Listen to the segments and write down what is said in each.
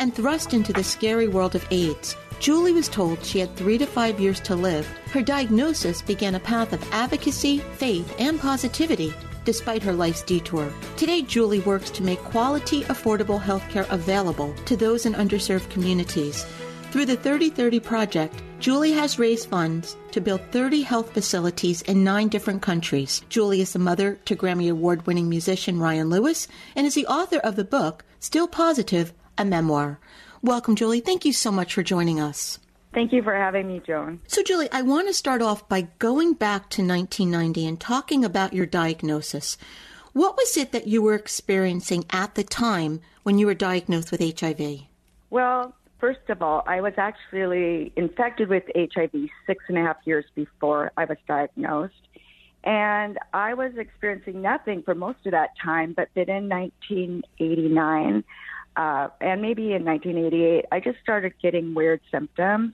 and thrust into the scary world of AIDS. Julie was told she had three to five years to live. Her diagnosis began a path of advocacy, faith, and positivity despite her life's detour. Today, Julie works to make quality, affordable healthcare available to those in underserved communities. Through the 3030 project, Julie has raised funds to build 30 health facilities in nine different countries. Julie is the mother to Grammy Award winning musician Ryan Lewis and is the author of the book, Still Positive A Memoir. Welcome, Julie. Thank you so much for joining us. Thank you for having me, Joan. So, Julie, I want to start off by going back to 1990 and talking about your diagnosis. What was it that you were experiencing at the time when you were diagnosed with HIV? Well, first of all, I was actually infected with HIV six and a half years before I was diagnosed. And I was experiencing nothing for most of that time, but then in 1989, uh, and maybe in 1988, I just started getting weird symptoms.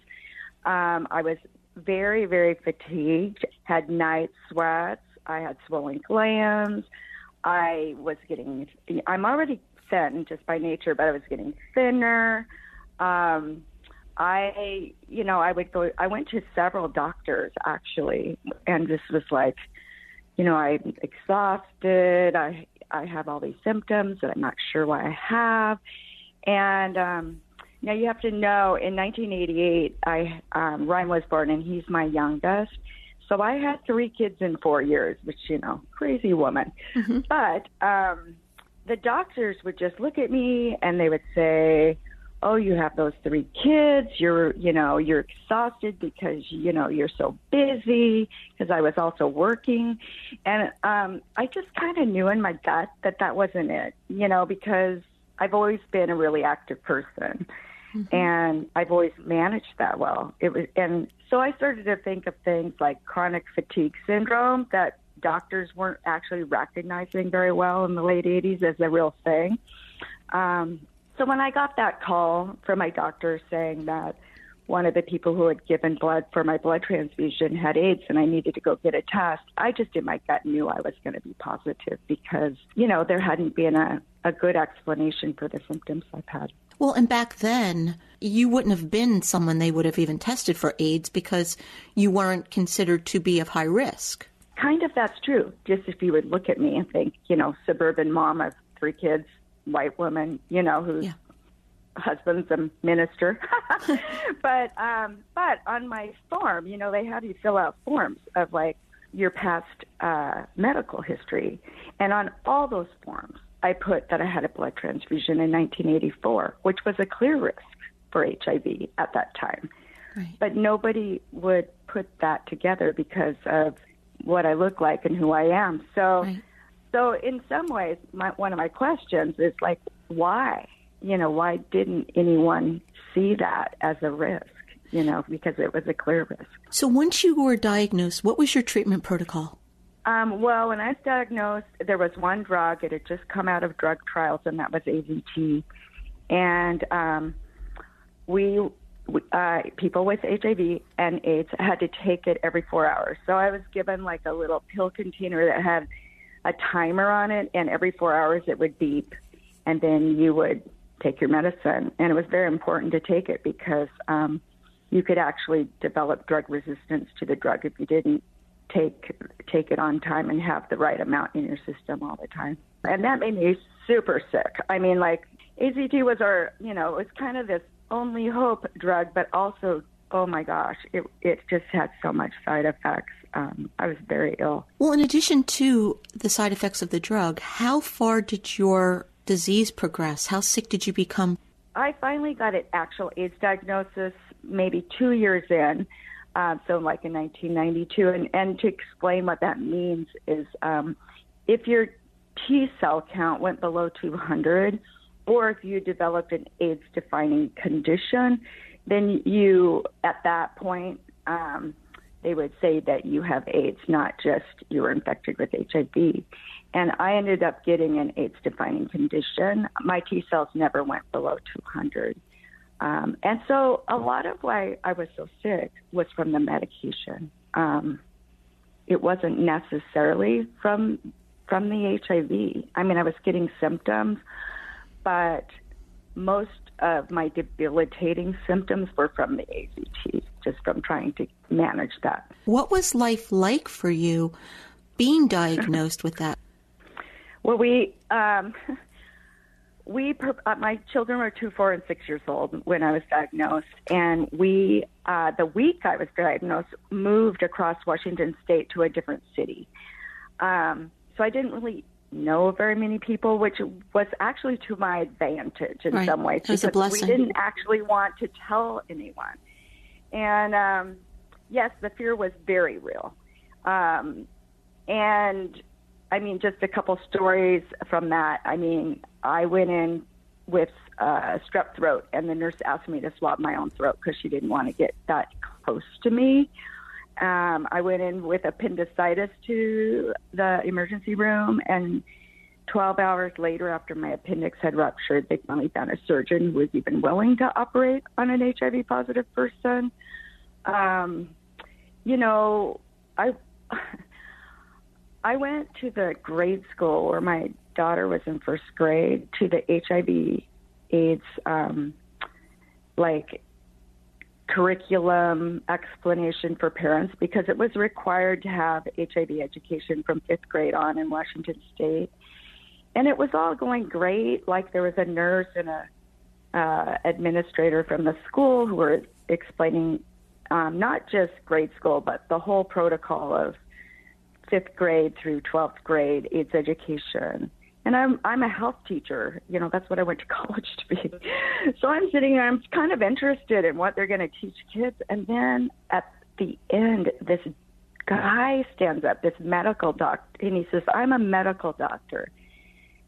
Um, I was very, very fatigued, had night sweats, I had swollen glands. I was getting, I'm already thin just by nature, but I was getting thinner. Um, I, you know, I would go, I went to several doctors actually, and this was like, you know, I'm exhausted. I, I have all these symptoms that I'm not sure why I have. And um, now you have to know in 1988, I um, Ryan was born, and he's my youngest. So I had three kids in four years, which you know, crazy woman. Mm-hmm. But um, the doctors would just look at me and they would say, "Oh, you have those three kids. You're, you know, you're exhausted because you know you're so busy." Because I was also working, and um, I just kind of knew in my gut that that wasn't it. You know, because I've always been a really active person. Mm-hmm. And I've always managed that well. It was, and so I started to think of things like chronic fatigue syndrome that doctors weren't actually recognizing very well in the late 80s as a real thing. Um, so when I got that call from my doctor saying that one of the people who had given blood for my blood transfusion had AIDS and I needed to go get a test, I just in my gut knew I was going to be positive because, you know, there hadn't been a, a good explanation for the symptoms I've had. Well, and back then, you wouldn't have been someone they would have even tested for AIDS because you weren't considered to be of high risk. Kind of that's true. Just if you would look at me and think, you know, suburban mom of three kids, white woman, you know, who's yeah husband's a minister. but um but on my form, you know, they have you fill out forms of like your past uh medical history. And on all those forms, I put that I had a blood transfusion in 1984, which was a clear risk for HIV at that time. Right. But nobody would put that together because of what I look like and who I am. So right. So in some ways, my, one of my questions is like why? you know, why didn't anyone see that as a risk? You know, because it was a clear risk. So once you were diagnosed, what was your treatment protocol? Um, well, when I was diagnosed, there was one drug. It had just come out of drug trials, and that was AZT. And um, we, uh, people with HIV and AIDS, had to take it every four hours. So I was given like a little pill container that had a timer on it, and every four hours it would beep, and then you would take your medicine. And it was very important to take it because um, you could actually develop drug resistance to the drug if you didn't take take it on time and have the right amount in your system all the time. And that made me super sick. I mean, like AZT was our, you know, it was kind of this only hope drug, but also, oh my gosh, it it just had so much side effects. Um, I was very ill. Well, in addition to the side effects of the drug, how far did your disease progress? How sick did you become? I finally got an actual AIDS diagnosis maybe two years in uh, so like in 1992. And, and to explain what that means is um, if your T cell count went below 200, or if you developed an AIDS defining condition, then you, at that point, um, they would say that you have AIDS, not just you were infected with HIV. And I ended up getting an AIDS defining condition. My T cells never went below 200. Um, and so a lot of why I was so sick was from the medication. Um, it wasn't necessarily from from the HIV. I mean, I was getting symptoms, but most of my debilitating symptoms were from the AZT, just from trying to manage that. What was life like for you being diagnosed with that? Well, we um, we uh, my children were two, four, and six years old when I was diagnosed, and we uh, the week I was diagnosed moved across Washington State to a different city. Um, so I didn't really know very many people, which was actually to my advantage in right. some ways because a blessing. we didn't actually want to tell anyone. And um, yes, the fear was very real. Um, and I mean, just a couple stories from that. I mean, I went in with uh, strep throat, and the nurse asked me to swab my own throat because she didn't want to get that close to me. Um, I went in with appendicitis to the emergency room, and 12 hours later, after my appendix had ruptured, they finally found a surgeon who was even willing to operate on an HIV positive person. Um, you know, I. I went to the grade school where my daughter was in first grade to the HIV AIDS um, like curriculum explanation for parents because it was required to have HIV education from fifth grade on in Washington State. And it was all going great. Like there was a nurse and a uh, administrator from the school who were explaining um, not just grade school, but the whole protocol of fifth grade through 12th grade AIDS education. And I'm I'm a health teacher. You know, that's what I went to college to be. So I'm sitting there, I'm kind of interested in what they're going to teach kids. And then at the end, this guy stands up, this medical doctor, and he says, I'm a medical doctor.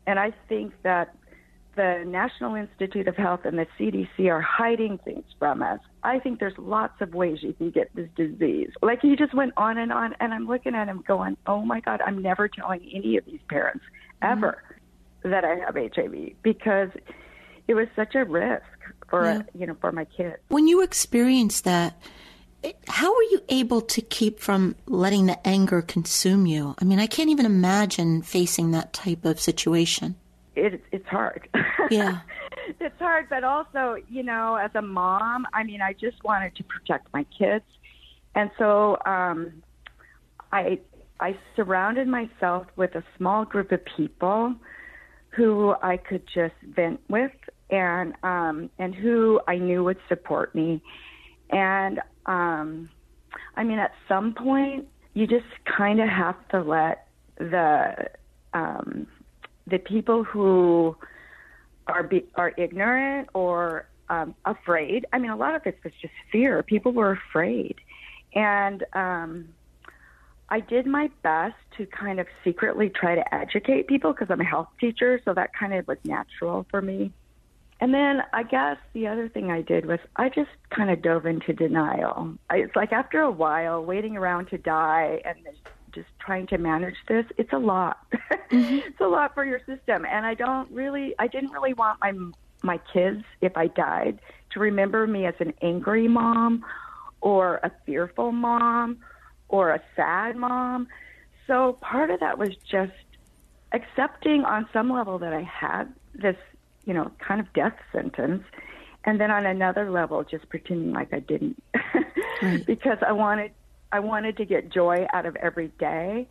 And I think that the National Institute of Health and the CDC are hiding things from us. I think there's lots of ways you can get this disease. Like he just went on and on, and I'm looking at him going, "Oh my God, I'm never telling any of these parents ever. That I have HIV because it was such a risk for yeah. you know for my kids." When you experienced that. How were you able to keep from letting the anger consume you? I mean, I can't even imagine facing that type of situation it, it's hard. Yeah. it's hard, but also, you know, as a mom, I mean, I just wanted to protect my kids. And so um, I I surrounded myself with a small group of people who I could just vent with and um, and who I knew would support me. And um, I mean, at some point, you just kind of have to let the um, the people who are be, are ignorant or um, afraid. I mean, a lot of it was just fear. People were afraid, and um, I did my best to kind of secretly try to educate people because I'm a health teacher, so that kind of was natural for me. And then I guess the other thing I did was I just kind of dove into denial. I, it's like after a while, waiting around to die and just trying to manage this, it's a lot. Mm-hmm. it's a lot for your system, and I don't really, I didn't really want my my kids, if I died, to remember me as an angry mom, or a fearful mom, or a sad mom. So part of that was just accepting on some level that I had this, you know, kind of death sentence. And then on another level, just pretending like I didn't, right. because I wanted I wanted to get joy out of every day.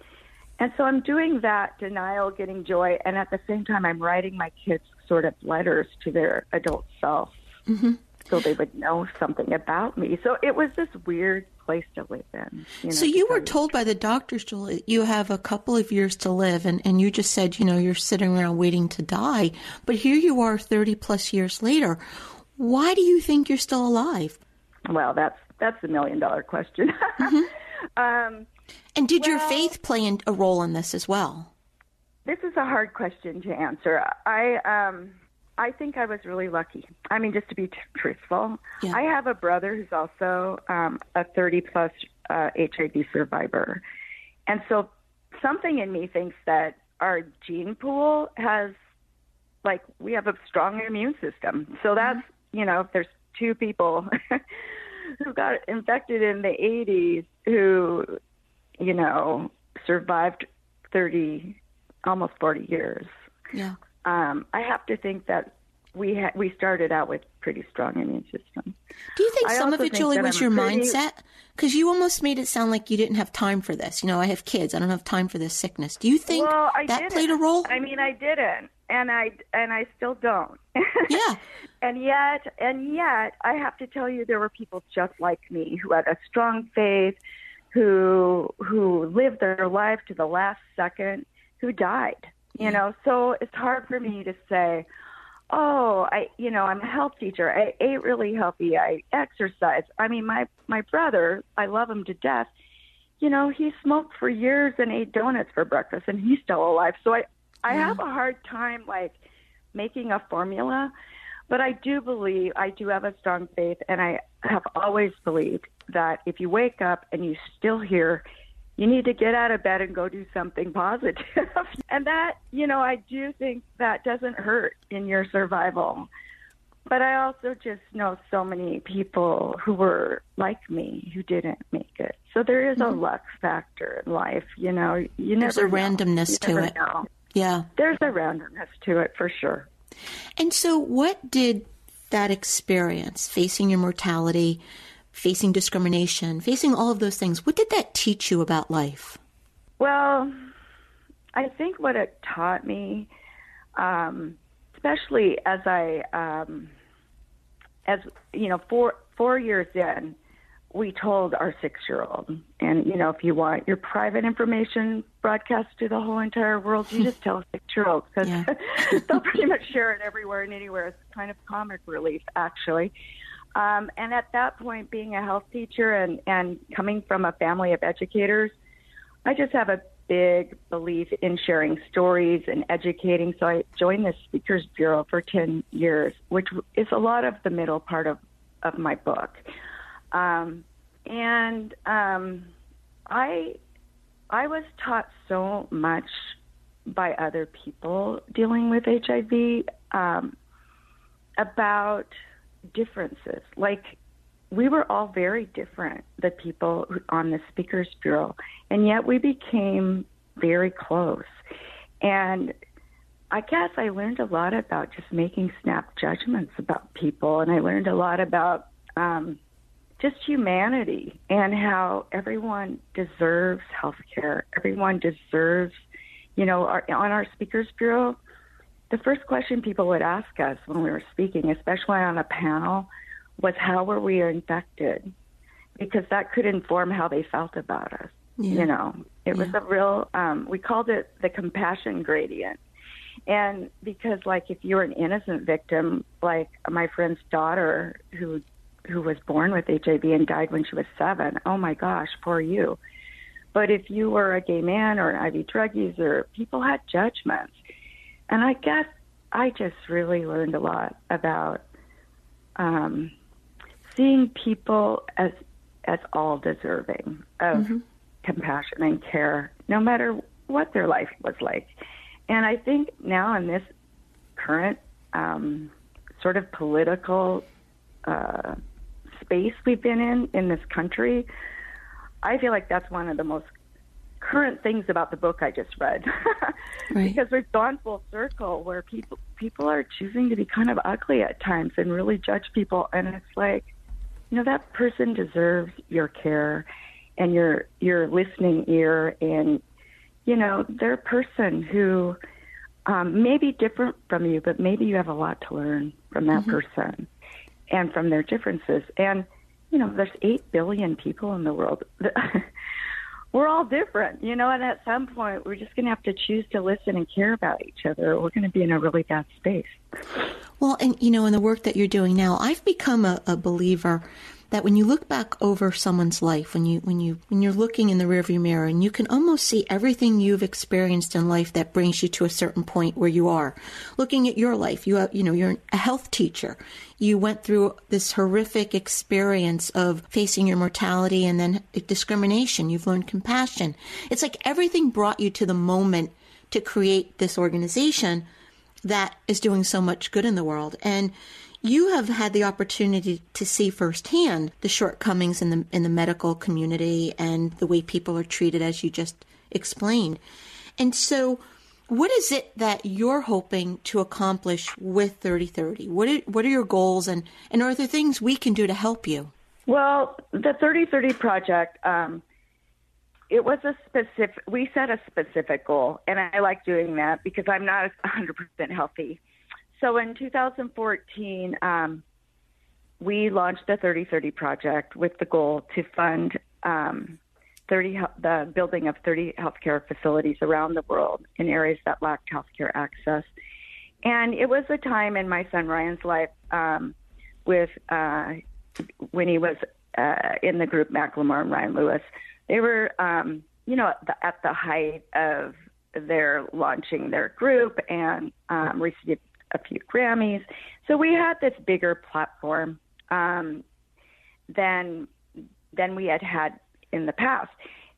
And so I'm doing that denial, getting joy, and at the same time, I'm writing my kids sort of letters to their adult self mm-hmm. so they would know something about me. So it was this weird place to live in. You know, so you were told by the doctors, Julie, you have a couple of years to live, and, and you just said, you know, you're sitting around waiting to die. But here you are 30 plus years later. Why do you think you're still alive? Well, that's that's the million dollar question. Mm-hmm. um, and did well, your faith play a role in this as well? This is a hard question to answer. I um, I think I was really lucky. I mean, just to be t- truthful, yeah. I have a brother who's also um, a 30 plus uh, HIV survivor, and so something in me thinks that our gene pool has like we have a strong immune system. So that's mm-hmm. you know, if there's two people who got infected in the 80s who, you know, survived 30, almost 40 years. Yeah. Um, I have to think that we ha- we started out with pretty strong immune system. Do you think I some of it, Julie, was your pretty... mindset? Because you almost made it sound like you didn't have time for this. You know, I have kids. I don't have time for this sickness. Do you think well, that didn't. played a role? I mean, I didn't, and I and I still don't. Yeah. and yet, and yet, I have to tell you, there were people just like me who had a strong faith, who who lived their life to the last second, who died. You know, so it's hard for me to say oh i you know i'm a health teacher. I ate really healthy. I exercise i mean my my brother i love him to death. You know he smoked for years and ate donuts for breakfast and he's still alive. So i i yeah. have a hard time like making a formula but i do believe i do have a strong faith and i have always believed that if you wake up and you still hear you need to get out of bed and go do something positive. and that, you know, I do think that doesn't hurt in your survival. But I also just know so many people who were like me who didn't make it. So there is mm-hmm. a luck factor in life, you know. You never There's a know. randomness to it. Know. Yeah. There's a randomness to it for sure. And so what did that experience facing your mortality facing discrimination, facing all of those things. What did that teach you about life? Well, I think what it taught me, um, especially as I, um, as you know, four four years in, we told our six year old, and you know, if you want your private information broadcast to the whole entire world, you just tell a six year old because yeah. they'll pretty much share it everywhere and anywhere. It's kind of comic relief, actually. Um, and at that point, being a health teacher and, and coming from a family of educators, I just have a big belief in sharing stories and educating. So I joined the Speakers Bureau for 10 years, which is a lot of the middle part of, of my book. Um, and um, I, I was taught so much by other people dealing with HIV um, about differences. Like we were all very different, the people on the Speakers Bureau, and yet we became very close. And I guess I learned a lot about just making snap judgments about people, and I learned a lot about um, just humanity and how everyone deserves health care. Everyone deserves, you know, our, on our Speakers Bureau, the first question people would ask us when we were speaking, especially on a panel, was how were we infected? Because that could inform how they felt about us. Yeah. You know, it yeah. was a real, um, we called it the compassion gradient. And because, like, if you're an innocent victim, like my friend's daughter who who was born with HIV and died when she was seven, oh my gosh, poor you. But if you were a gay man or an IV drug user, people had judgments. And I guess I just really learned a lot about um, seeing people as as all deserving of mm-hmm. compassion and care, no matter what their life was like. And I think now in this current um, sort of political uh, space we've been in in this country, I feel like that's one of the most current things about the book I just read, right. because we've gone full circle where people people are choosing to be kind of ugly at times and really judge people, and it's like, you know, that person deserves your care and your your listening ear, and you know, they're a person who um, may be different from you, but maybe you have a lot to learn from that mm-hmm. person and from their differences. And you know, there's eight billion people in the world. we're all different, you know, and at some point we're just going to have to choose to listen and care about each other. We're going to be in a really bad space. Well, and you know, in the work that you're doing now, I've become a, a believer that when you look back over someone's life, when you when you when you're looking in the rearview mirror, and you can almost see everything you've experienced in life that brings you to a certain point where you are. Looking at your life, you you know you're a health teacher. You went through this horrific experience of facing your mortality and then discrimination. You've learned compassion. It's like everything brought you to the moment to create this organization that is doing so much good in the world and you have had the opportunity to see firsthand the shortcomings in the in the medical community and the way people are treated as you just explained. And so what is it that you're hoping to accomplish with 3030? What are, what are your goals and, and are there things we can do to help you? Well, the 3030 project, um, it was a specific, we set a specific goal, and I like doing that because I'm not 100% healthy. So in 2014, um, we launched the 3030 project with the goal to fund um, 30 the building of 30 healthcare facilities around the world in areas that lacked healthcare access. And it was a time in my son Ryan's life um, with uh, when he was uh, in the group Macklemore and Ryan Lewis. They were, um, you know, at the, at the height of their launching their group and um, received a few Grammys. So we had this bigger platform um, than than we had had in the past.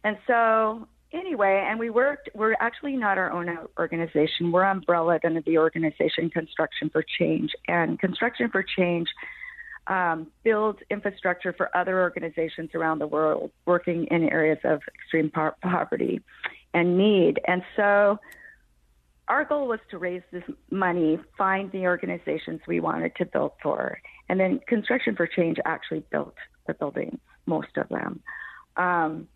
And so anyway, and we worked. We're actually not our own organization. We're umbrellaed under the organization Construction for Change, and Construction for Change. Um, builds infrastructure for other organizations around the world working in areas of extreme po- poverty and need. And so our goal was to raise this money, find the organizations we wanted to build for, and then Construction for Change actually built the buildings, most of them. Um,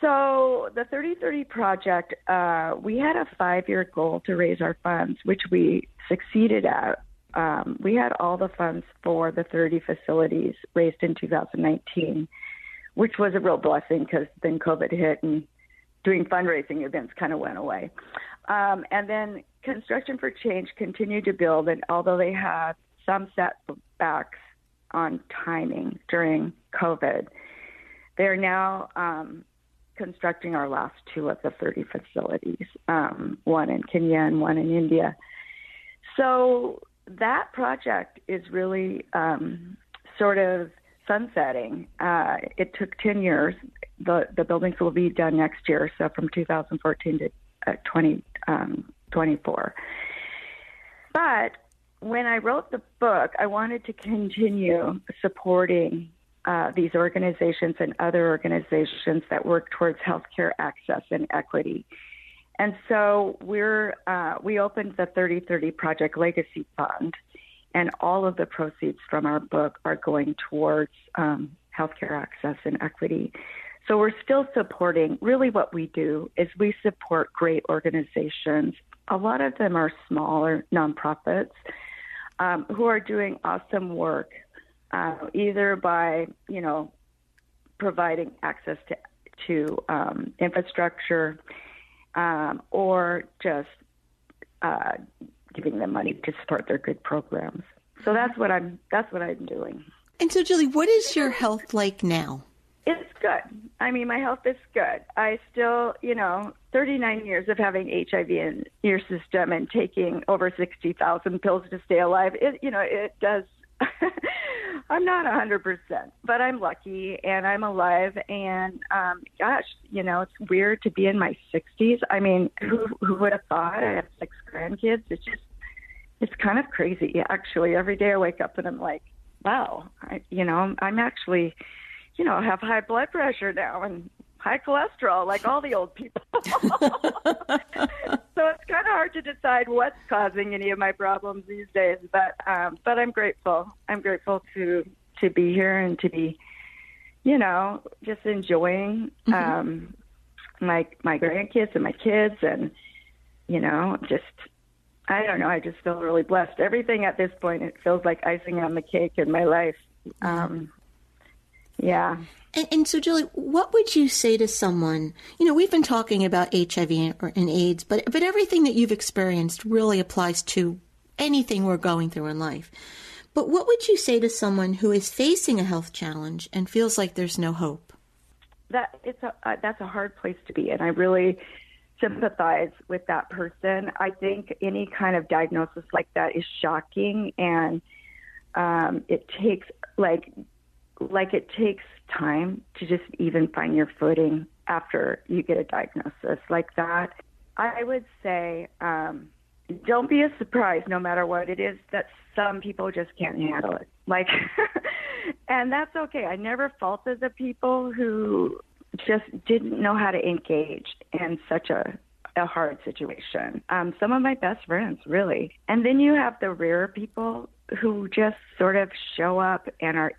so the 3030 project, uh, we had a five-year goal to raise our funds, which we succeeded at. Um, we had all the funds for the 30 facilities raised in 2019, which was a real blessing because then COVID hit and doing fundraising events kind of went away. Um, and then Construction for Change continued to build, and although they had some setbacks on timing during COVID, they're now um, constructing our last two of the 30 facilities, um, one in Kenya and one in India. So that project is really um, sort of sunsetting. Uh, it took 10 years. The, the buildings will be done next year, so from 2014 to uh, 2024. Um, but when I wrote the book, I wanted to continue supporting uh, these organizations and other organizations that work towards healthcare access and equity. And so we're uh, we opened the 3030 Project Legacy Fund, and all of the proceeds from our book are going towards um, healthcare access and equity. So we're still supporting. Really, what we do is we support great organizations. A lot of them are smaller nonprofits um, who are doing awesome work, uh, either by you know providing access to to um, infrastructure um, or just uh, giving them money to support their good programs. So that's what I'm that's what I'm doing. And so, Julie, what is your health like now? It's good. I mean, my health is good. I still, you know, 39 years of having HIV in your system and taking over 60,000 pills to stay alive. It, you know, it does I'm not a 100%, but I'm lucky and I'm alive. And um, gosh, you know, it's weird to be in my 60s. I mean, who, who would have thought I have six grandkids? It's just, it's kind of crazy, actually. Every day I wake up and I'm like, wow, I, you know, I'm actually, you know, have high blood pressure now and high cholesterol like all the old people. so it's kind of hard to decide what's causing any of my problems these days. But um, but I'm grateful. I'm grateful to to be here and to be, you know, just enjoying mm-hmm. um, my my grandkids and my kids and you know just. I don't know. I just feel really blessed. Everything at this point, it feels like icing on the cake in my life. Um, yeah. And, and, so, Julie, what would you say to someone? You know, we've been talking about HIV and AIDS, but but everything that you've experienced really applies to anything we're going through in life. But what would you say to someone who is facing a health challenge and feels like there's no hope? That it's a uh, that's a hard place to be, and I really sympathize with that person. I think any kind of diagnosis like that is shocking, and um, it takes like like it takes time to just even find your footing after you get a diagnosis like that. I would say um, don't be a surprise no matter what it is that some people just can't handle it. Like, and that's okay. I never faulted the people who just didn't know how to engage in such a a hard situation. Um, some of my best friends, really. And then you have the rare people who just sort of show up and are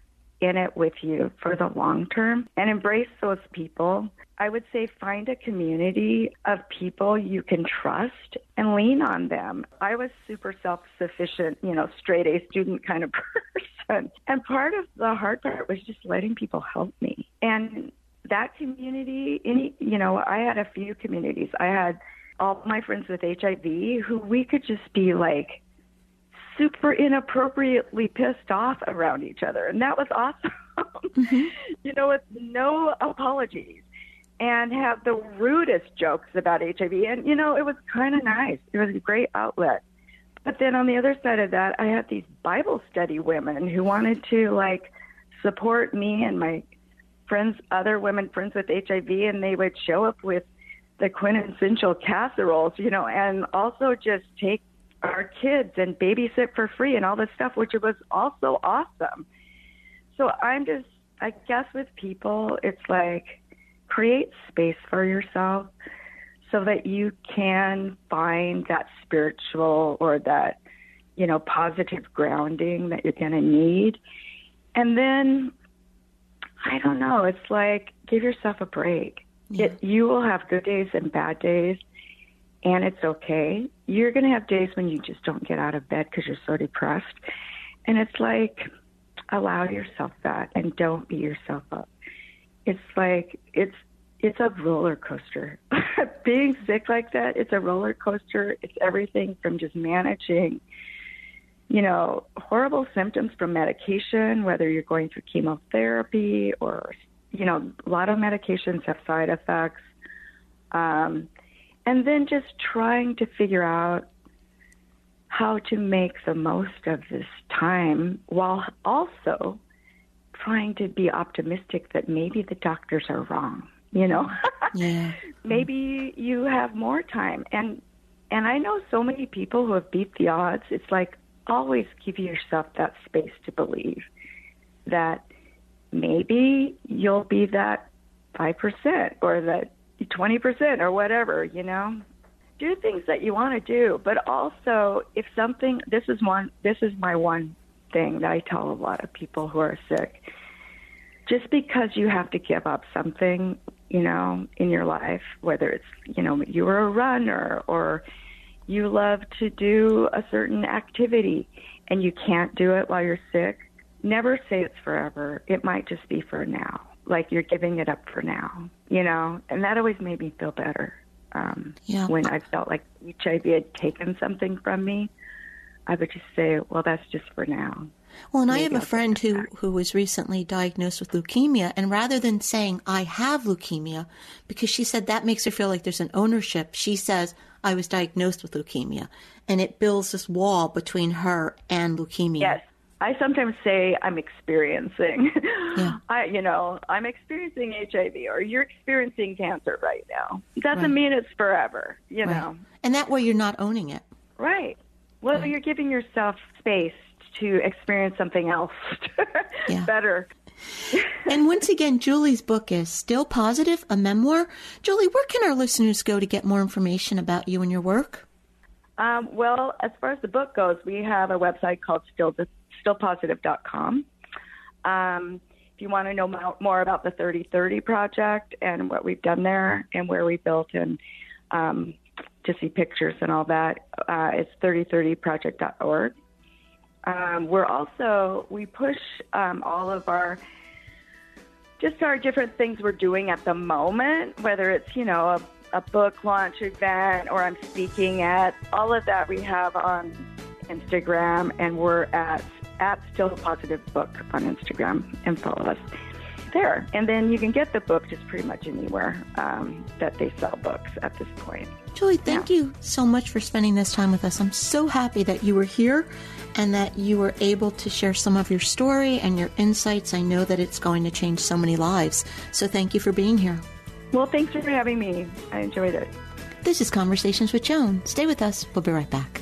in it with you for the long term and embrace those people. I would say find a community of people you can trust and lean on them. I was super self sufficient, you know, straight A student kind of person. And part of the hard part was just letting people help me. And that community, any, you know, I had a few communities. I had all my friends with HIV who we could just be like, super inappropriately pissed off around each other. And that was awesome. Mm-hmm. you know, with no apologies and have the rudest jokes about HIV. And, you know, it was kind of nice. It was a great outlet. But then on the other side of that, I had these Bible study women who wanted to, like, support me and my friends, other women friends with HIV, and they would show up with the quintessential casseroles, you know, and also just take our kids and babysit for free and all this stuff, which was also awesome. So I'm just, I guess with people, it's like create space for yourself so that you can find that spiritual or that, you know, positive grounding that you're going to need. And then, I don't know, it's like give yourself a break. Yeah. It, you will have good days and bad days and it's okay. You're going to have days when you just don't get out of bed because you're so depressed. And it's like, allow yourself that and don't beat yourself up. It's like, it's, it's a roller coaster. Being sick like that, it's a roller coaster. It's everything from just managing, you know, horrible symptoms from medication, whether you're going through chemotherapy or, you know, a lot of medications have side effects. Um, and then just trying to figure out how to make the most of this time while also trying to be optimistic that maybe the doctors are wrong you know? Yeah. Maybe you have more time. And and i know so many people who have beat the odds. It's like always give yourself that space to believe that maybe you'll be that 5% or that 20% or whatever, you know. Do things that you want to do, but also if something this is one this is my one thing that I tell a lot of people who are sick. Just because you have to give up something, you know, in your life, whether it's, you know, you were a runner or you love to do a certain activity and you can't do it while you're sick, never say it's forever. It might just be for now like you're giving it up for now, you know, and that always made me feel better. Um, yeah. When I felt like HIV had taken something from me, I would just say, well, that's just for now. Well, and Maybe I have a I'll friend who, who was recently diagnosed with leukemia, and rather than saying, I have leukemia, because she said that makes her feel like there's an ownership, she says, I was diagnosed with leukemia. And it builds this wall between her and leukemia. Yes. I sometimes say I'm experiencing. Yeah. I, you know, I'm experiencing HIV, or you're experiencing cancer right now. Doesn't Right. mean it's forever. You Right. know, And that way you're not owning it. right? Well, you're giving yourself space to experience something else Yeah. better. And once again, Julie's book is Still Positive, a memoir. Julie, where can our listeners go to get more information about you and your work? Um, well, as far as the book goes, we have a website called still, stillpositive.com. Um, if you want to know more about the 3030 project and what we've done there and where we built and um, to see pictures and all that, uh, it's 3030project.org. Um, we're also, we push um, all of our just our different things we're doing at the moment, whether it's, you know, a, a book launch event or I'm speaking at, all of that we have on Instagram and we're at, at Still Positive Book on Instagram and follow us there. And then you can get the book just pretty much anywhere um, that they sell books at this point. Julie, thank you so much for spending this time with us. I'm so happy that you were here and that you were able to share some of your story and your insights. I know that it's going to change so many lives. So thank you for being here. Well, thanks for having me. I enjoyed it. This is Conversations with Joan. Stay with us. We'll be right back.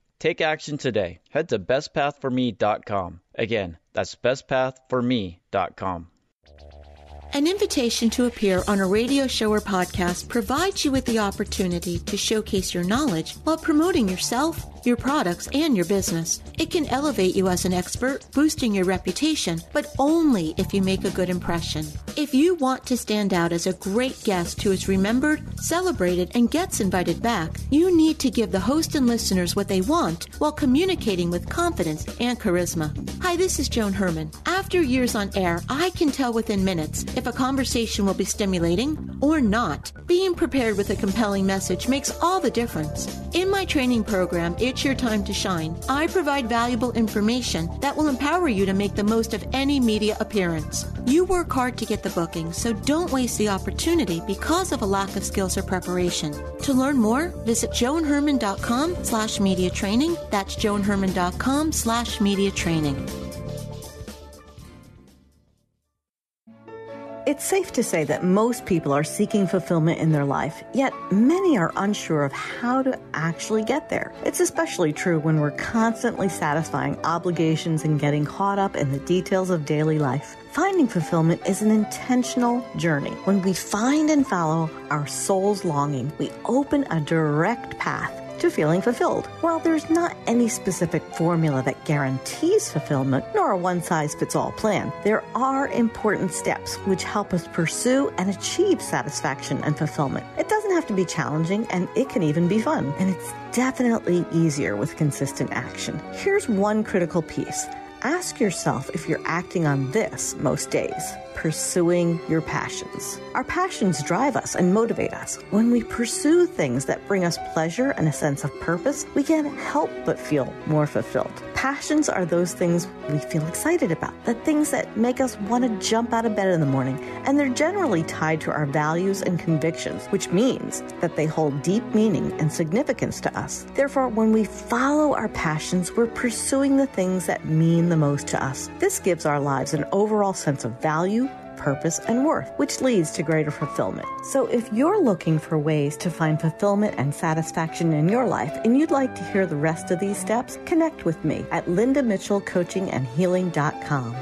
Take action today. Head to bestpathforme.com. Again, that's bestpathforme.com. An invitation to appear on a radio show or podcast provides you with the opportunity to showcase your knowledge while promoting yourself, your products, and your business. It can elevate you as an expert, boosting your reputation, but only if you make a good impression. If you want to stand out as a great guest who is remembered, celebrated, and gets invited back, you need to give the host and listeners what they want while communicating with confidence and charisma. Hi, this is Joan Herrmann. After years on air, I can tell within minutes if a conversation will be stimulating or not. Being prepared with a compelling message makes all the difference. In my training program, It's Your Time to Shine, I provide valuable information that will empower you to make the most of any media appearance. You work hard to get the booking, so don't waste the opportunity because of a lack of skills or preparation. To learn more, visit joanherman.com slash media training. That's joanherman.com slash media training. It's safe to say that most people are seeking fulfillment in their life, yet many are unsure of how to actually get there. It's especially true when we're constantly satisfying obligations and getting caught up in the details of daily life. Finding fulfillment is an intentional journey. When we find and follow our soul's longing, we open a direct path to feeling fulfilled. While there's not any specific formula that guarantees fulfillment, nor a one size fits all plan, there are important steps which help us pursue and achieve satisfaction and fulfillment. It doesn't have to be challenging and it can even be fun. And it's definitely easier with consistent action. Here's one critical piece. Ask yourself if you're acting on this most days pursuing your passions. Our passions drive us and motivate us. When we pursue things that bring us pleasure and a sense of purpose, we can't help but feel more fulfilled. Passions are those things we feel excited about, the things that make us want to jump out of bed in the morning, and they're generally tied to our values and convictions, which means that they hold deep meaning and significance to us. Therefore, when we follow our passions, we're pursuing the things that mean the most to us. This gives our lives an overall sense of value, purpose, and worth, which leads to greater fulfillment. So, if you're looking for ways to find fulfillment and satisfaction in your life and you'd like to hear the rest of these steps, connect with me at lindamitchellcoachingandhealing.com.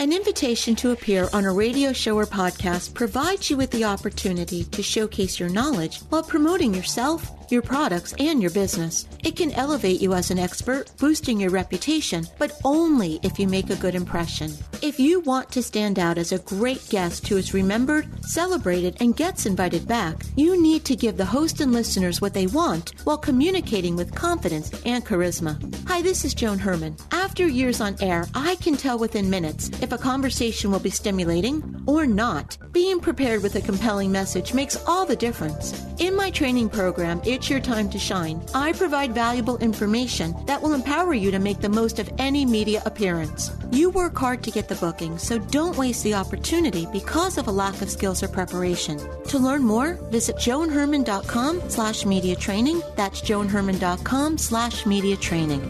An invitation to appear on a radio show or podcast provides you with the opportunity to showcase your knowledge while promoting yourself, your products, and your business. It can elevate you as an expert, boosting your reputation, but only if you make a good impression. If you want to stand out as a great guest who is remembered, celebrated, and gets invited back, you need to give the host and listeners what they want while communicating with confidence and charisma. Hi, this is Joan Herrmann. After years on air, I can tell within minutes if a conversation will be stimulating or not. Being prepared with a compelling message makes all the difference. In my training program, It's Your Time to Shine, I provide valuable information that will empower you to make the most of any media appearance. You work hard to get the booking, so don't waste the opportunity because of a lack of skills or preparation. To learn more, visit joanherrmann.com slash media training. That's joanherrmann.com slash media training.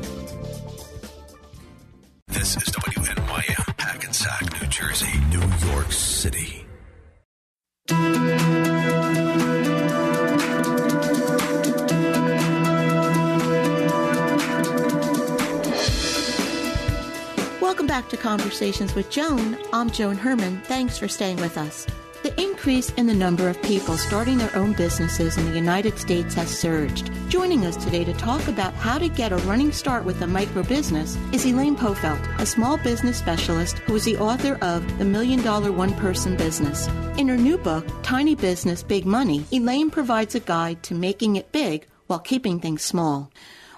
This is WNYM, Hackensack, New Jersey, New York City. To Conversations with Joan. I'm Joan Herrmann. Thanks for staying with us. The increase in the number of people starting their own businesses in the United States has surged. Joining us today to talk about how to get a running start with a micro business is Elaine Pofeldt, a small business specialist who is the author of The Million Dollar One Person Business. In her new book, Tiny Business, Big Money, Elaine provides a guide to making it big while keeping things small.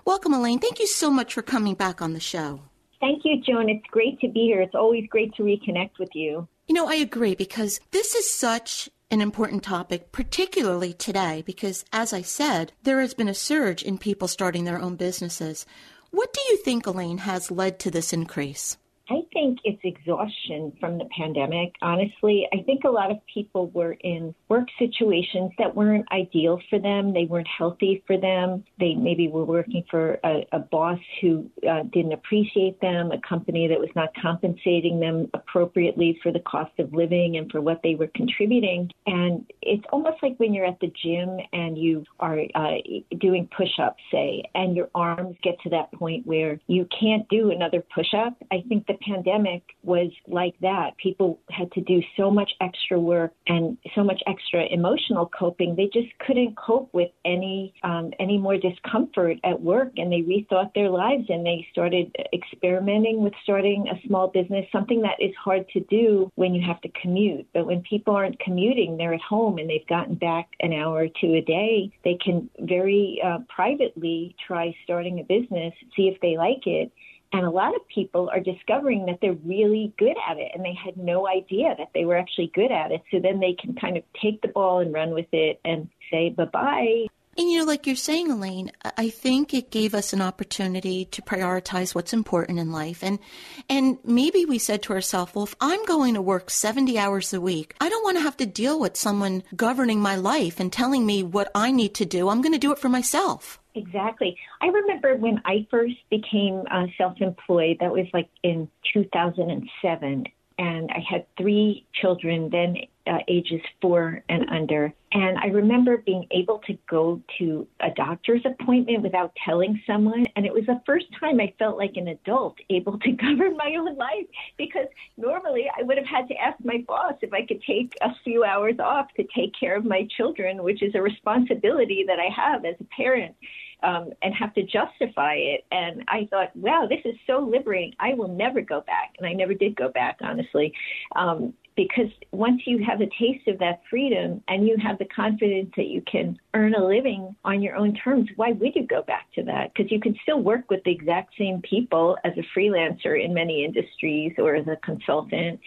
Welcome, Elaine. Thank you so much for coming back on the show. Thank you, Joan. It's great to be here. It's always great to reconnect with you. You know, I agree because this is such an important topic, particularly today, because as I said, there has been a surge in people starting their own businesses. What do you think, Elaine, has led to this increase? I think it's exhaustion from the pandemic. Honestly, I think a lot of people were in work situations that weren't ideal for them. They weren't healthy for them. They maybe were working for a, a boss who uh, didn't appreciate them, a company that was not compensating them appropriately for the cost of living and for what they were contributing. And it's almost like when you're at the gym and you are uh, doing push ups, say, and your arms get to that point where you can't do another push up. I think the pandemic was like that. People had to do so much extra work and so much extra emotional coping. They just couldn't cope with any um, any more discomfort at work, and they rethought their lives and they started experimenting with starting a small business. Something that is hard to do when you have to commute, but when people aren't commuting, they're at home and they've gotten back an hour or two a day. They can very uh, privately try starting a business, see if they like it and a lot of people are discovering that they're really good at it and they had no idea that they were actually good at it. So then they can kind of take the ball and run with it and say bye bye. And you know, like you're saying, Elaine, I think it gave us an opportunity to prioritize what's important in life. And and maybe we said to ourselves, well, if I'm going to work 70 hours a week, I don't want to have to deal with someone governing my life and telling me what I need to do. I'm going to do it for myself. Exactly. I remember when I first became uh, self employed, that was like in 2007. And I had three children, then uh, ages four and under. And I remember being able to go to a doctor's appointment without telling someone. And it was the first time I felt like an adult able to govern my own life because normally I would have had to ask my boss if I could take a few hours off to take care of my children, which is a responsibility that I have as a parent um, and have to justify it. And I thought, wow, this is so liberating. I will never go back. And I never did go back, honestly. Um, because once you have a taste of that freedom and you have the confidence that you can earn a living on your own terms, why would you go back to that? Because you can still work with the exact same people as a freelancer in many industries or as a consultant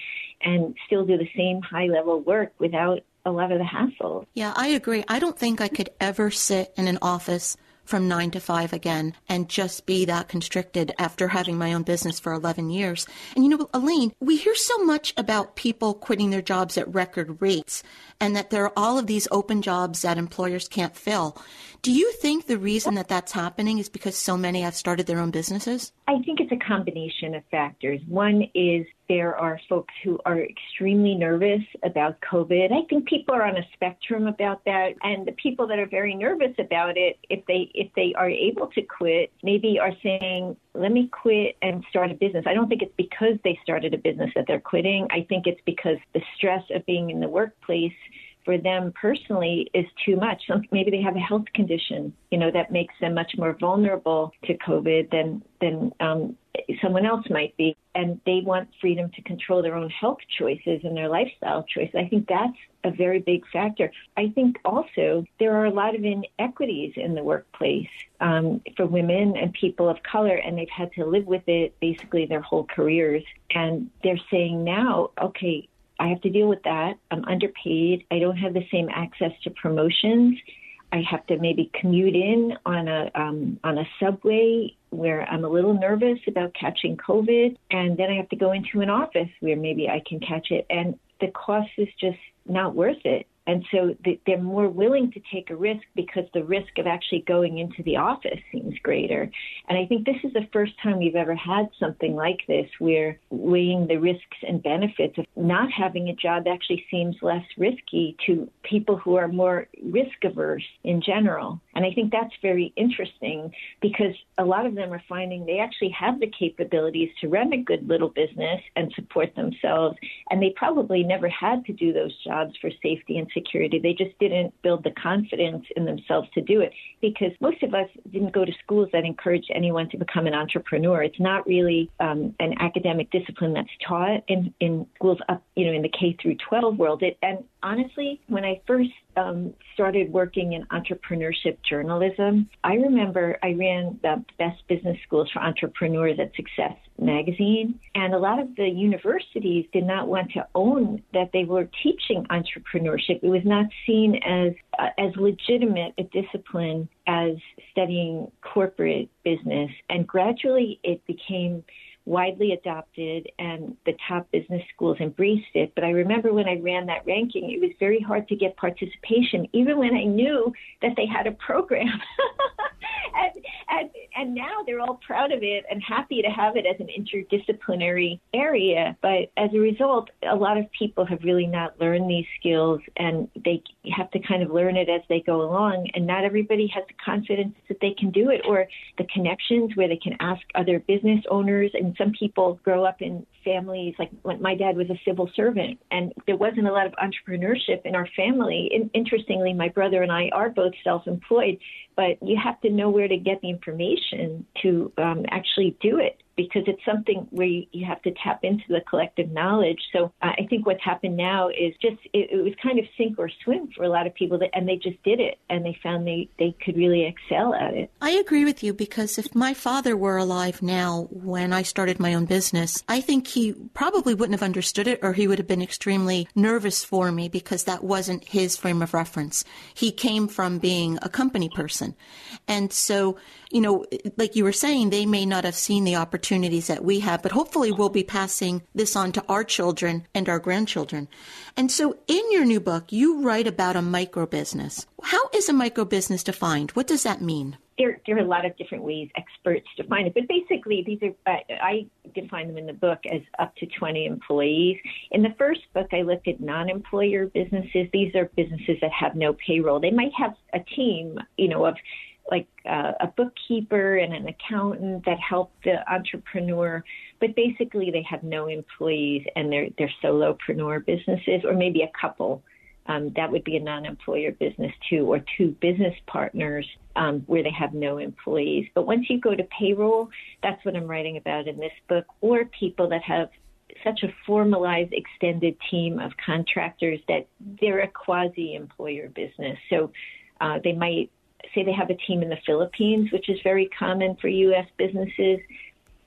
and still do the same high level work without a lot of the hassle. Yeah, I agree. I don't think I could ever sit in an office from nine to five again and just be that constricted after having my own business for 11 years. And you know, Elaine, we hear so much about people quitting their jobs at record rates and that there are all of these open jobs that employers can't fill. Do you think the reason that that's happening is because so many have started their own businesses? I think it's a combination of factors. One is there are folks who are extremely nervous about COVID. I think people are on a spectrum about that, and the people that are very nervous about it, if they if they are able to quit, maybe are saying, "Let me quit and start a business." I don't think it's because they started a business that they're quitting. I think it's because the stress of being in the workplace for them personally is too much. Maybe they have a health condition, you know, that makes them much more vulnerable to COVID than than um, someone else might be, and they want freedom to control their own health choices and their lifestyle choices. I think that's a very big factor. I think also there are a lot of inequities in the workplace um, for women and people of color, and they've had to live with it basically their whole careers. And they're saying now, okay, I have to deal with that. I'm underpaid. I don't have the same access to promotions. I have to maybe commute in on a um, on a subway where I'm a little nervous about catching COVID, and then I have to go into an office where maybe I can catch it, and the cost is just not worth it. And so they're more willing to take a risk because the risk of actually going into the office seems greater. And I think this is the first time we've ever had something like this where weighing the risks and benefits of not having a job actually seems less risky to people who are more risk averse in general. And I think that's very interesting because a lot of them are finding they actually have the capabilities to run a good little business and support themselves. And they probably never had to do those jobs for safety and security. They just didn't build the confidence in themselves to do it because most of us didn't go to schools that encourage anyone to become an entrepreneur. It's not really um, an academic discipline that's taught in, in schools up, you know, in the K through 12 world. It, and honestly, when I first um, started working in entrepreneurship journalism, I remember I ran the best business schools for entrepreneurs at Success magazine, and a lot of the universities did not want to own that they were teaching entrepreneurship. It was not seen as uh, as legitimate a discipline as studying corporate business, and gradually it became widely adopted and the top business schools embraced it. But I remember when I ran that ranking, it was very hard to get participation, even when I knew that they had a program. and, and, and now they're all proud of it and happy to have it as an interdisciplinary area. But as a result, a lot of people have really not learned these skills and they have to kind of learn it as they go along. And not everybody has the confidence that they can do it or the connections where they can ask other business owners and some people grow up in families like my dad was a civil servant and there wasn't a lot of entrepreneurship in our family. Interestingly, my brother and I are both self-employed, but you have to know where to get the information to um, actually do it because it's something where you, you have to tap into the collective knowledge. So uh, I think what's happened now is just it, it, was kind of sink or swim for a lot of people, that, and they just did it, and they found they they could really excel at it. I agree with you because if my father were alive now when I started my own business, I think he probably wouldn't have understood it, or he would have been extremely nervous for me because that wasn't his frame of reference. He came from being a company person, and so you know, like you were saying, they may not have seen the opportunities that we have, but hopefully we'll be passing this on to our children and our grandchildren. And so in your new book, you write about a micro business. How is a micro business defined? What does that mean? There, there, are a lot of different ways experts define it, but basically, these are uh, I define them in the book as up to 20 employees. In the first book, I looked at non-employer businesses. These are businesses that have no payroll. They might have a team, you know, of like uh, a bookkeeper and an accountant that help the entrepreneur, but basically they have no employees and they're they're solopreneur businesses, or maybe a couple. Um, that would be a non-employer business too, or two business partners um, where they have no employees. But once you go to payroll, that's what I'm writing about in this book, or people that have such a formalized extended team of contractors that they're a quasi employer business. So uh, they might say they have a team in the Philippines, which is very common for U.S. businesses,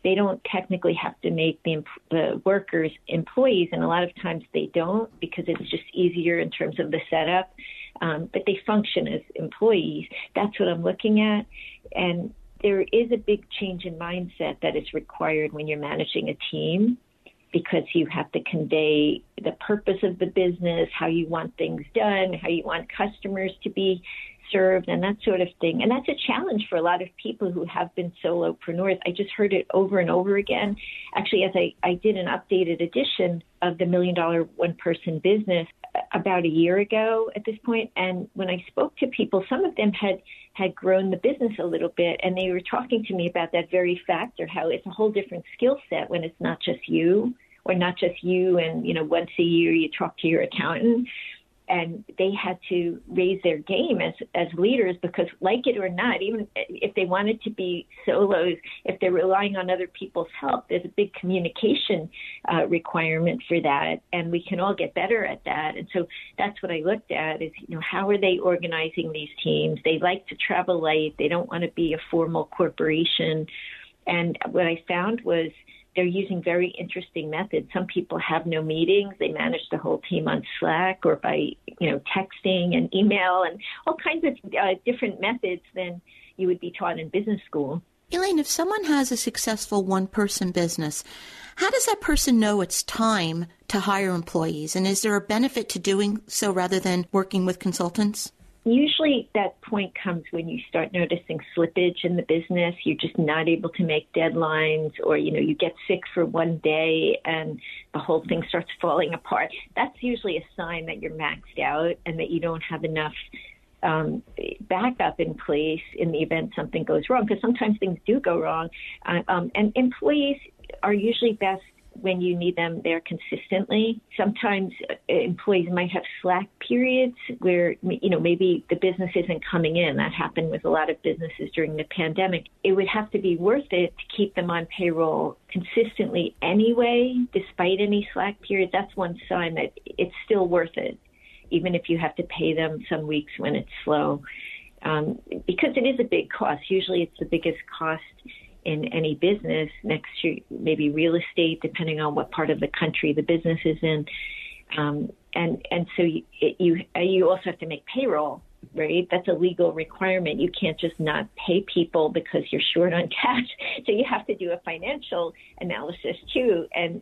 they don't technically have to make the, the workers employees, and a lot of times they don't because it's just easier in terms of the setup. Um, but they function as employees. That's what I'm looking at, and there is a big change in mindset that is required when you're managing a team because you have to convey the purpose of the business, how you want things done, how you want customers to be served and that sort of thing. And that's a challenge for a lot of people who have been solopreneurs. I just heard it over and over again. Actually, as I, I did an updated edition of the Million Dollar One Person Business uh, about a year ago at this point, and when I spoke to people, some of them had had grown the business a little bit, and they were talking to me about that very factor, how it's a whole different skill set when it's not just you, or not just you, and you know once a year you talk to your accountant and they had to raise their game as as leaders because like it or not even if they wanted to be solos if they're relying on other people's help there's a big communication uh, requirement for that and we can all get better at that. And so that's what i looked at is you know how are they organizing these teams? They like to travel light. They don't want to be a formal corporation. And what i found was they're using very interesting methods. Some people have no meetings; they manage the whole team on Slack or by you know texting and email and all kinds of uh, different methods than you would be taught in business school. Elaine, if someone has a successful one-person business, how does that person know it's time to hire employees? And is there a benefit to doing so rather than working with consultants? Usually that point comes when you start noticing slippage in the business. You're just not able to make deadlines or, you know, you get sick for one day and the whole thing starts falling apart. That's usually a sign that you're maxed out and that you don't have enough um, backup in place in the event something goes wrong because sometimes things do go wrong. Uh, um, and employees are usually best when you need them there consistently. Sometimes uh, employees might have slack periods where, you know, maybe the business isn't coming in. That happened with a lot of businesses during the pandemic. It would have to be worth it to keep them on payroll consistently anyway, despite any slack periods. That's one sign that it's still worth it, even if you have to pay them some weeks when it's slow. Um, because it is a big cost. Usually it's the biggest cost in any business next to maybe real estate, depending on what part of the country the business is in. Um, and and so you, you you also have to make payroll, right? That's a legal requirement. You can't just not pay people because you're short on cash. So you have to do a financial analysis too, and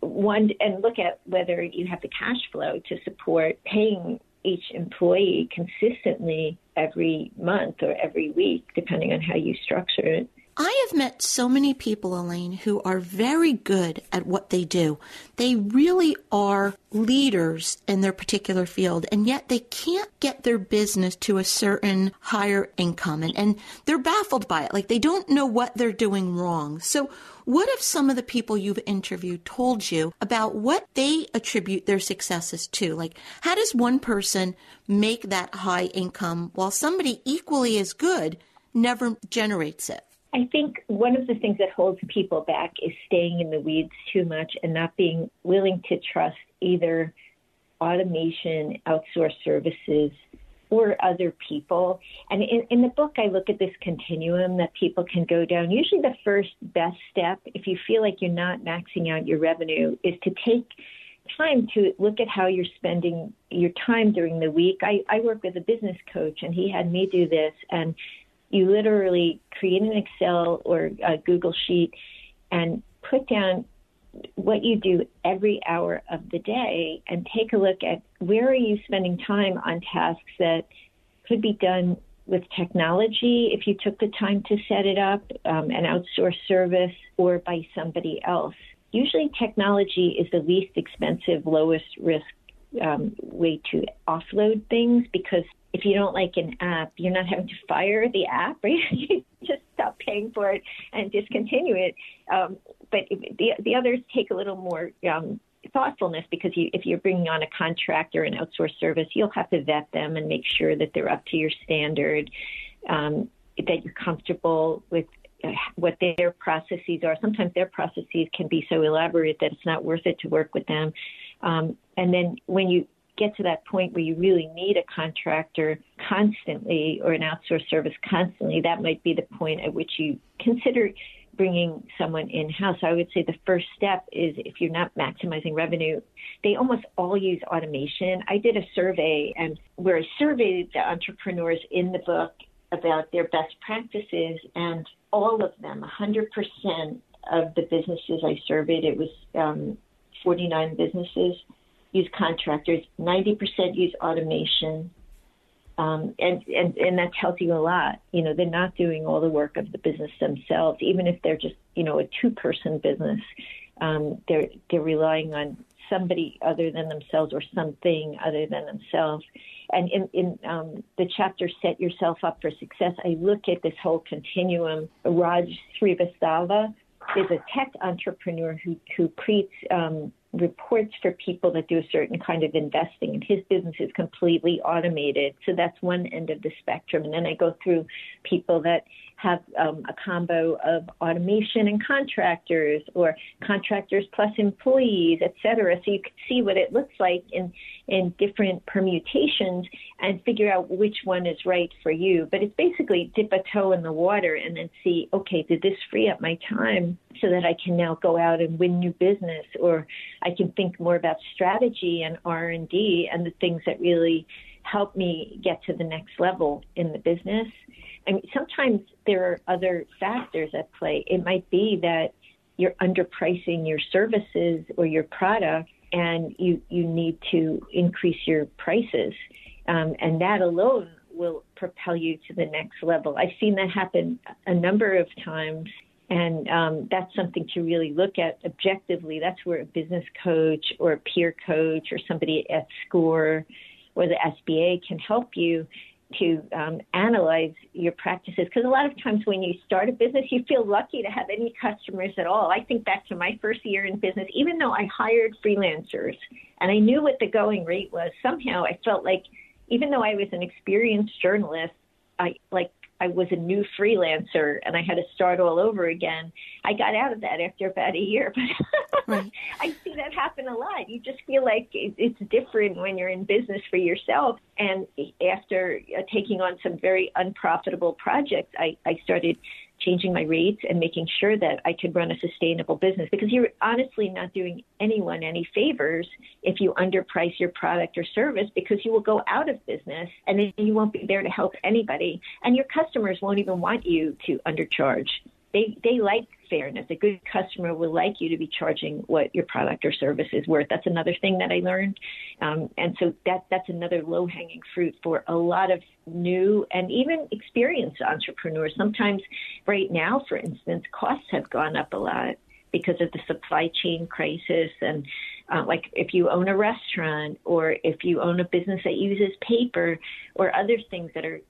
one and look at whether you have the cash flow to support paying each employee consistently every month or every week, depending on how you structure it. I have met so many people, Elaine, who are very good at what they do. They really are leaders in their particular field, and yet they can't get their business to a certain higher income, and, and they're baffled by it. Like they don't know what they're doing wrong. So, what if some of the people you've interviewed told you about what they attribute their successes to? Like, how does one person make that high income while somebody equally as good never generates it? I think one of the things that holds people back is staying in the weeds too much and not being willing to trust either automation, outsourced services, or other people. And in, in, the book, I look at this continuum that people can go down. Usually, the first best step, if you feel like you're not maxing out your revenue, is to take time to look at how you're spending your time during the week. I, I work with a business coach, and he had me do this. And you literally create an Excel or a Google Sheet and put down what you do every hour of the day and take a look at where are you spending time on tasks that could be done with technology if you took the time to set it up, um, an outsourced service, or by somebody else. Usually, technology is the least expensive, lowest risk um, way to offload things because if you don't like an app, you're not having to fire the app, right? you just stop paying for it and discontinue it. Um, but the the others take a little more um, thoughtfulness because you, if you're bringing on a contractor, or an outsourced service, you'll have to vet them and make sure that they're up to your standard, um, that you're comfortable with uh, what their processes are. Sometimes their processes can be so elaborate that it's not worth it to work with them. Um, and then when you get to that point where you really need a contractor constantly or an outsourced service constantly, that might be the point at which you consider bringing someone in house. I would say the first step is if you're not maximizing revenue, they almost all use automation. I did a survey and where I surveyed the entrepreneurs in the book about their best practices, and all of them, 100% of the businesses I surveyed, it was um, 49 businesses, use contractors. 90% use automation. Um, and, and, and that tells you a lot. You know, they're not doing all the work of the business themselves, even if they're just, you know, a two person business. Um, they're, they're relying on somebody other than themselves or something other than themselves. And in, in um, the chapter Set Yourself Up for Success, I look at this whole continuum. Raj Srivastava is a tech entrepreneur who, who creates um, reports for people that do a certain kind of investing, and his business is completely automated. So that's one end of the spectrum. And then I go through people that have um, a combo of automation and contractors or contractors plus employees, et cetera. So you can see what it looks like in, in different permutations and figure out which one is right for you. But it's basically dip a toe in the water and then see, okay, did this free up my time so that I can now go out and win new business or I can think more about strategy and R&D and the things that really help me get to the next level in the business. I mean, sometimes there are other factors at play. It might be that you're underpricing your services or your product, and you you need to increase your prices, um, and that alone will propel you to the next level. I've seen that happen a number of times. And um, that's something to really look at objectively. That's where a business coach or a peer coach or somebody at SCORE or the SBA can help you to um, analyze your practices. Because a lot of times when you start a business you feel lucky to have any customers at all. I think back to my first year in business even though i hired freelancers and i knew what the going rate was somehow i felt like even though i was an experienced journalist i like I was a new freelancer and I had to start all over again. I got out of that after about a year, but right. I see that happen a lot. You just feel like it's different when you're in business for yourself. And after uh, taking on some very unprofitable projects, I, I started changing my rates and making sure that I could run a sustainable business because you're honestly not doing anyone any favors if you underprice your product or service because you will go out of business and then you won't be there to help anybody and your customers won't even want you to undercharge. They they like fairness. A good customer will like you to be charging what your product or service is worth. That's another thing that I learned, um, and so that that's another low hanging fruit for a lot of new and even experienced entrepreneurs. Sometimes, right now, for instance, costs have gone up a lot because of the supply chain crisis and uh, like if you own a restaurant or if you own a business that uses paper or other things that are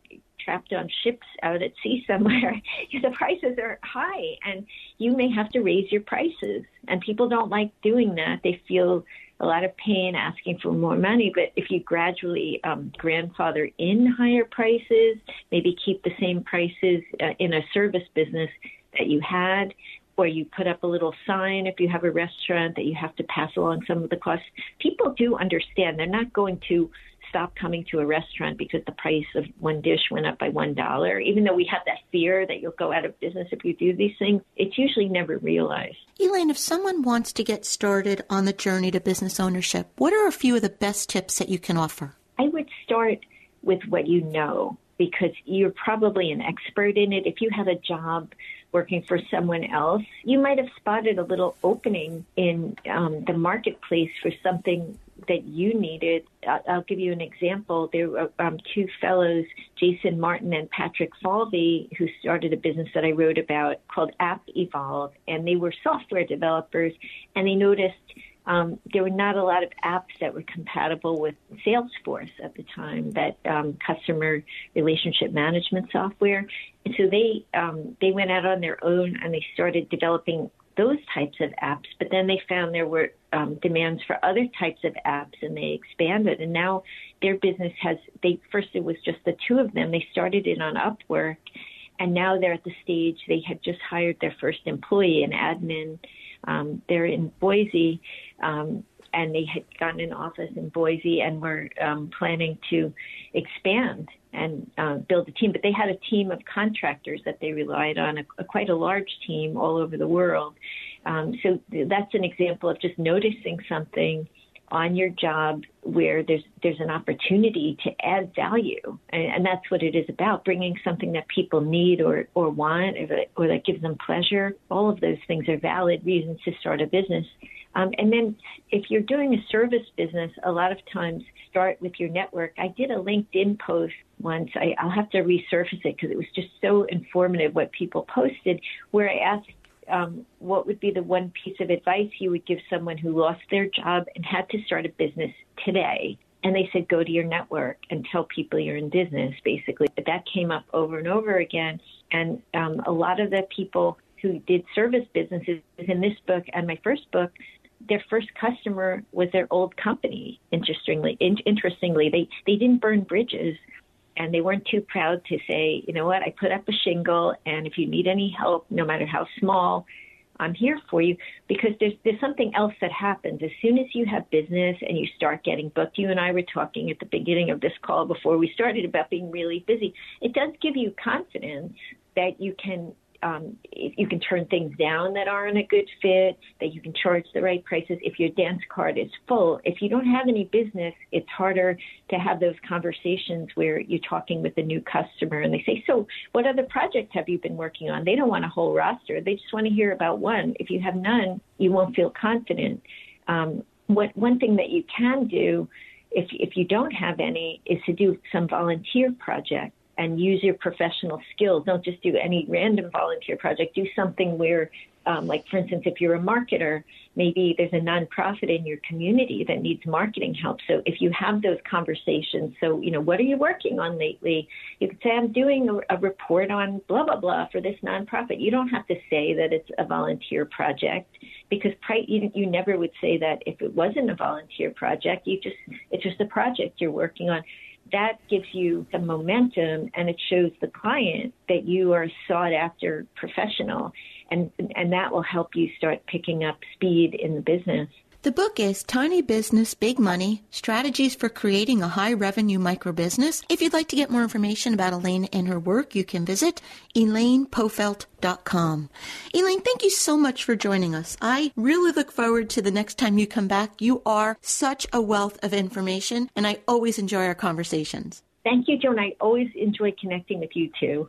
trapped on ships out at sea somewhere, the prices are high and you may have to raise your prices. And people don't like doing that. They feel a lot of pain asking for more money. But if you gradually um, grandfather in higher prices, maybe keep the same prices uh, in a service business that you had, or you put up a little sign if you have a restaurant that you have to pass along some of the costs. People do understand. They're not going to stop coming to a restaurant because the price of one dish went up by one dollar. Even though we have that fear that you'll go out of business if you do these things, it's usually never realized. Elaine, if someone wants to get started on the journey to business ownership, what are a few of the best tips that you can offer? I would start with what you know because you're probably an expert in it. If you have a job working for someone else, you might have spotted a little opening in um, the marketplace for something that you needed. I'll give you an example. There were um, two fellows, Jason Martin and Patrick Falvey, who started a business that I wrote about called App Evolve, and they were software developers, and they noticed um, there were not a lot of apps that were compatible with Salesforce at the time, that um, customer relationship management software. And so they um, they went out on their own and they started developing those types of apps. But then they found there were um, demands for other types of apps, and they expanded. And now their business has they first it was just the two of them. They started it on Upwork, and now they're at the stage they had just hired their first employee, an admin. Um, they're in Boise. Um, and they had gotten an office in Boise and were um, planning to expand and uh, build a team. But they had a team of contractors that they relied on, a, a quite a large team all over the world. Um, so that's an example of just noticing something on your job where there's there's an opportunity to add value, and, and that's what it is about: bringing something that people need or or want, or that, or that gives them pleasure. All of those things are valid reasons to start a business. Um, and then if you're doing a service business, a lot of times start with your network. I did a LinkedIn post once. I, I'll have to resurface it because it was just so informative what people posted, where I asked um, what would be the one piece of advice you would give someone who lost their job and had to start a business today? And they said, go to your network and tell people you're in business, basically. But that came up over and over again. And um, a lot of the people who did service businesses in this book and my first book their first customer was their old company. Interestingly, in, interestingly, they they didn't burn bridges, and they weren't too proud to say, you know what, I put up a shingle, and if you need any help, no matter how small, I'm here for you. Because there's there's something else that happens as soon as you have business and you start getting booked. You and I were talking at the beginning of this call before we started about being really busy. It does give you confidence that you can um, you can turn things down that aren't a good fit, that you can charge the right prices. If your dance card is full, if you don't have any business, it's harder to have those conversations where you're talking with a new customer and they say, So, what other projects have you been working on? They don't want a whole roster, they just want to hear about one. If you have none, you won't feel confident. Um, what one thing that you can do if if you don't have any is to do some volunteer project and use your professional skills. Don't just do any random volunteer project. Do something where, um, like for instance, if you're a marketer, maybe there's a nonprofit in your community that needs marketing help. So if you have those conversations, so you know, what are you working on lately? You could say, I'm doing a, a report on blah blah blah for this nonprofit. You don't have to say that it's a volunteer project because you, you never would say that if it wasn't a volunteer project. You just it's just a project you're working on that gives you some momentum and it shows the client that you are a sought after professional and and that will help you start picking up speed in the business. The book is Tiny Business, Big Money Strategies for Creating a High Revenue Micro Business. If you'd like to get more information about Elaine and her work, you can visit elainepofeldt.com. Elaine, thank you so much for joining us. I really look forward to the next time you come back. You are such a wealth of information, and I always enjoy our conversations. Thank you, Joan. I always enjoy connecting with you too.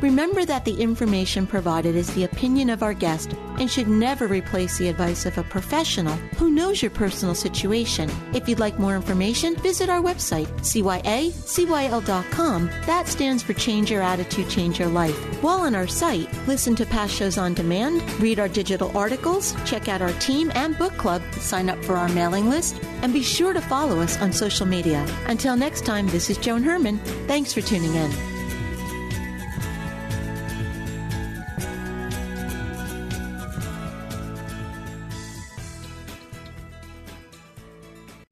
Remember that the information provided is the opinion of our guest and should never replace the advice of a professional who knows your personal situation. If you'd like more information, visit our website, cyacyl.com. That stands for Change Your Attitude, Change Your Life. While on our site, listen to past shows on demand, read our digital articles, check out our team and book club, sign up for our mailing list, and be sure to follow us on social media. Until next time, this is Joan Herrmann. Thanks for tuning in.